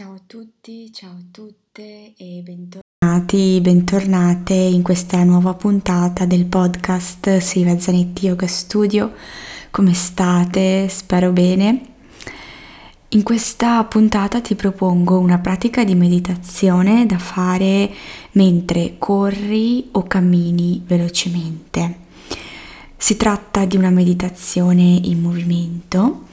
Ciao a tutti, ciao a tutte e bentornati, bentornate in questa nuova puntata del podcast Silvia Zanetti Yoga Studio. Come state? Spero bene. In questa puntata ti propongo una pratica di meditazione da fare mentre corri o cammini velocemente. Si tratta di una meditazione in movimento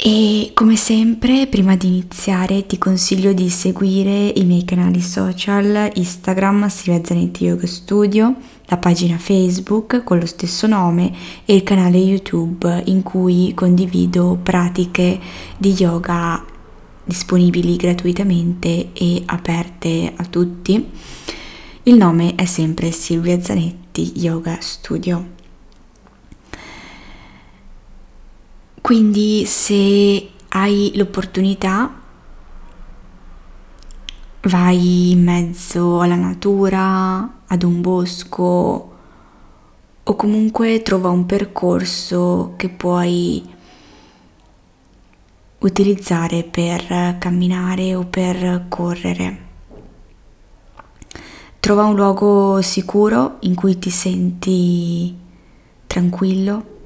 e come sempre, prima di iniziare, ti consiglio di seguire i miei canali social, Instagram Silvia Zanetti Yoga Studio, la pagina Facebook con lo stesso nome e il canale YouTube in cui condivido pratiche di yoga disponibili gratuitamente e aperte a tutti. Il nome è sempre Silvia Zanetti Yoga Studio. Quindi se hai l'opportunità vai in mezzo alla natura, ad un bosco o comunque trova un percorso che puoi utilizzare per camminare o per correre. Trova un luogo sicuro in cui ti senti tranquillo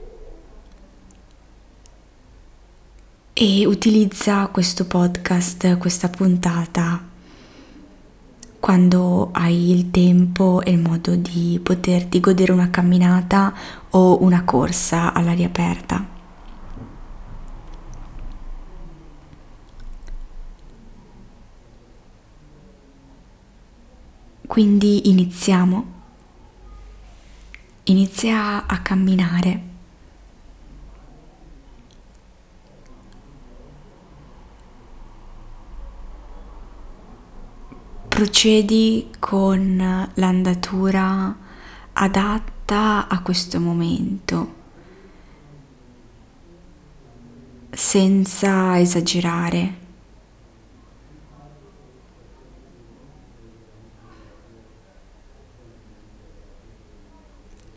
e utilizza questo podcast, questa puntata quando hai il tempo e il modo di poterti godere una camminata o una corsa all'aria aperta. Quindi iniziamo. Inizia a camminare. Procedi con l'andatura adatta a questo momento, senza esagerare.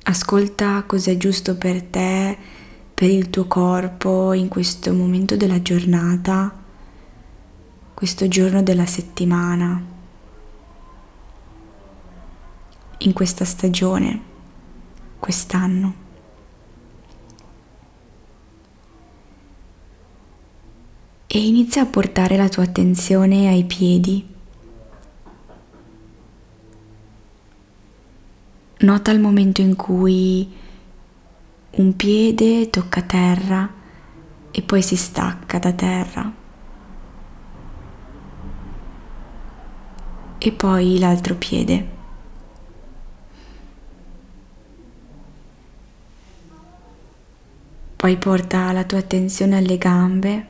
Ascolta cos'è giusto per te, per il tuo corpo in questo momento della giornata, questo giorno della settimana. In questa stagione, quest'anno. E inizia a portare la tua attenzione ai piedi. Nota il momento in cui un piede tocca terra e poi si stacca da terra. E poi l'altro piede. Poi porta la tua attenzione alle gambe.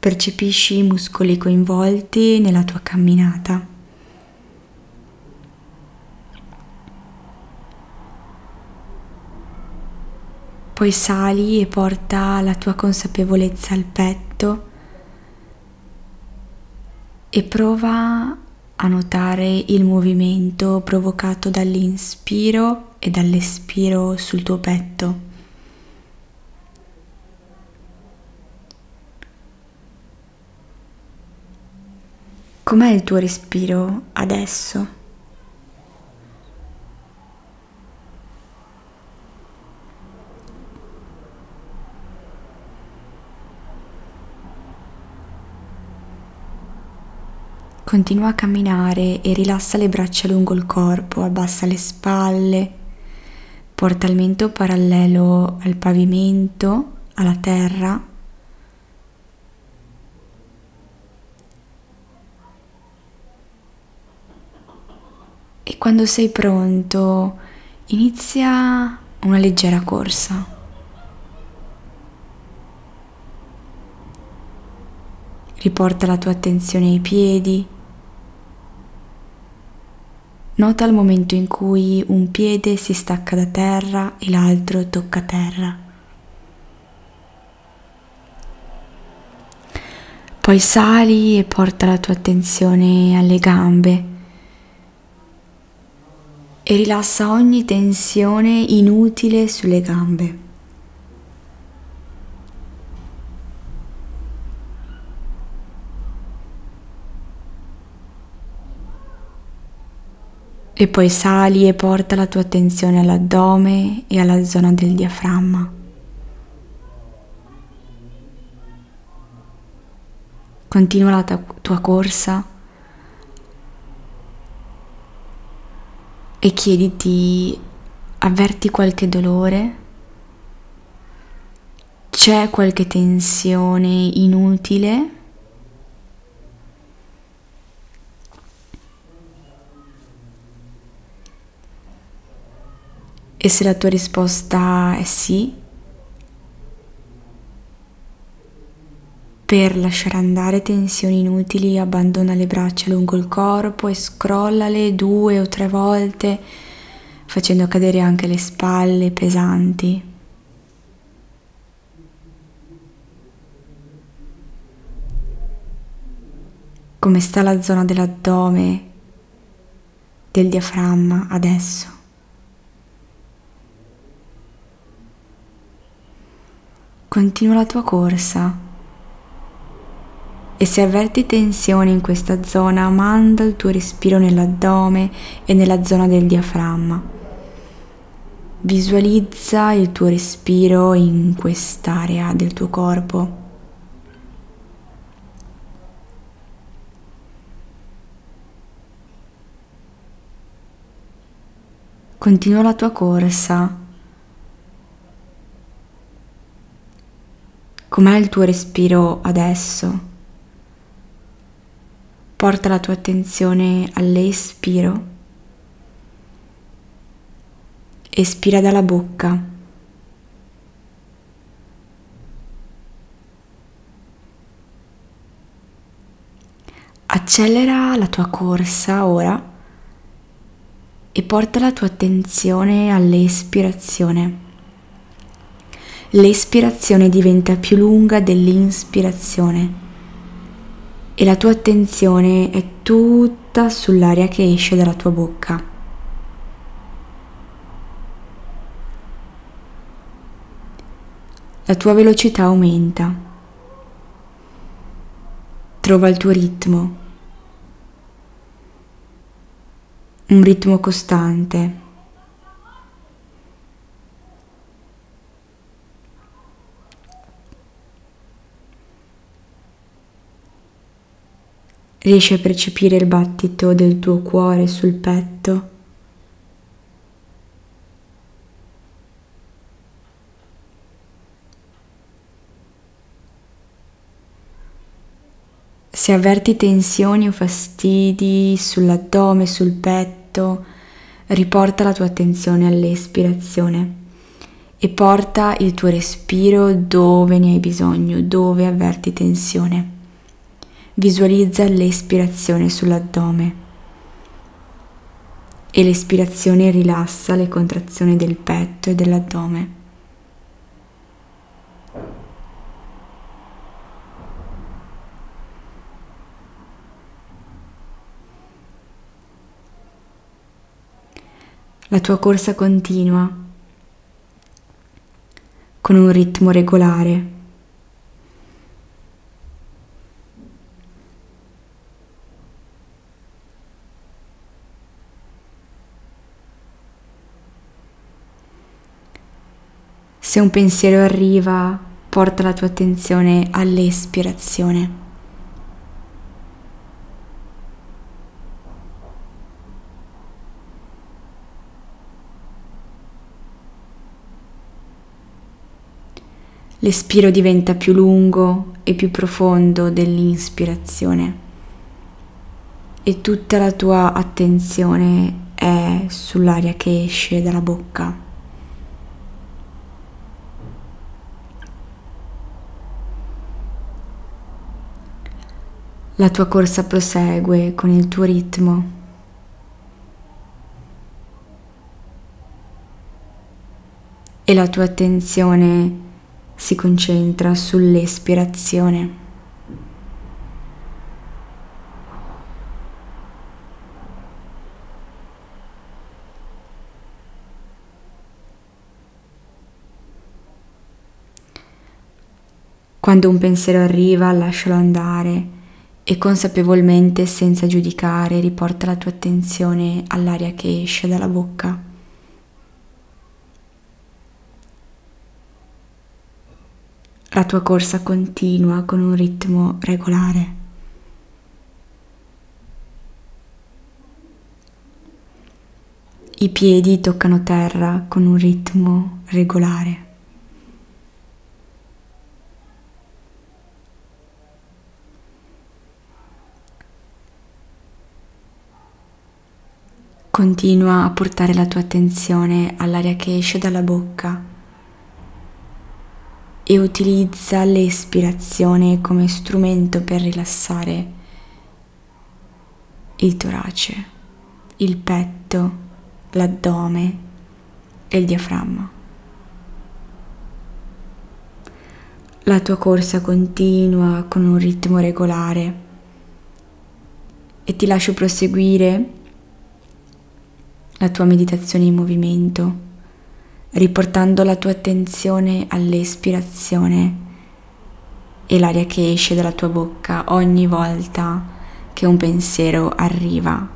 Percepisci i muscoli coinvolti nella tua camminata. Poi sali e porta la tua consapevolezza al petto e prova a notare il movimento provocato dall'inspiro e dall'espiro sul tuo petto. Com'è il tuo respiro adesso? Continua a camminare e rilassa le braccia lungo il corpo, abbassa le spalle, Porta il mento parallelo al pavimento, alla terra. E quando sei pronto, inizia una leggera corsa. Riporta la tua attenzione ai piedi, Nota il momento in cui un piede si stacca da terra e l'altro tocca terra. Poi sali e porta la tua attenzione alle gambe e rilassa ogni tensione inutile sulle gambe. E poi sali e porta la tua attenzione all'addome e alla zona del diaframma. Continua la tua corsa e chiediti, avverti qualche dolore? C'è qualche tensione inutile? E se la tua risposta è sì, per lasciare andare tensioni inutili abbandona le braccia lungo il corpo e scrollale due o tre volte facendo cadere anche le spalle pesanti. Come sta la zona dell'addome, del diaframma adesso? Continua la tua corsa e se avverti tensione in questa zona, manda il tuo respiro nell'addome e nella zona del diaframma. Visualizza il tuo respiro in quest'area del tuo corpo. Continua la tua corsa Com'è il tuo respiro adesso? Porta la tua attenzione all'espiro. Espira dalla bocca. Accelera la tua corsa ora e porta la tua attenzione all'espirazione l'espirazione diventa più lunga dell'inspirazione e la tua attenzione è tutta sull'aria che esce dalla tua bocca. La tua velocità aumenta. Trova il tuo ritmo. Un ritmo costante. Riesci a percepire il battito del tuo cuore sul petto? Se avverti tensioni o fastidi sull'addome, sul petto, riporta la tua attenzione all'espirazione e porta il tuo respiro dove ne hai bisogno, dove avverti tensione. Visualizza l'espirazione sull'addome e l'espirazione rilassa le contrazioni del petto e dell'addome. La tua corsa continua con un ritmo regolare Se un pensiero arriva, porta la tua attenzione all'espirazione. L'espiro diventa più lungo e più profondo dell'inspirazione e tutta la tua attenzione è sull'aria che esce dalla bocca. La tua corsa prosegue con il tuo ritmo. E la tua attenzione si concentra sull'espirazione. Quando un pensiero arriva, lascialo andare e consapevolmente, senza giudicare, riporta la tua attenzione all'aria che esce dalla bocca. La tua corsa continua con un ritmo regolare. I piedi toccano terra con un ritmo regolare. Continua a portare la tua attenzione all'aria che esce dalla bocca e utilizza l'espirazione come strumento per rilassare il torace, il petto, l'addome e il diaframma. La tua corsa continua con un ritmo regolare e ti lascio proseguire la tua meditazione in movimento, riportando la tua attenzione all'espirazione e l'aria che esce dalla tua bocca ogni volta che un pensiero arriva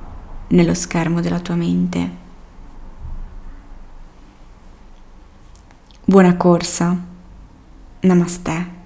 nello schermo della tua mente. Buona corsa. Namaste.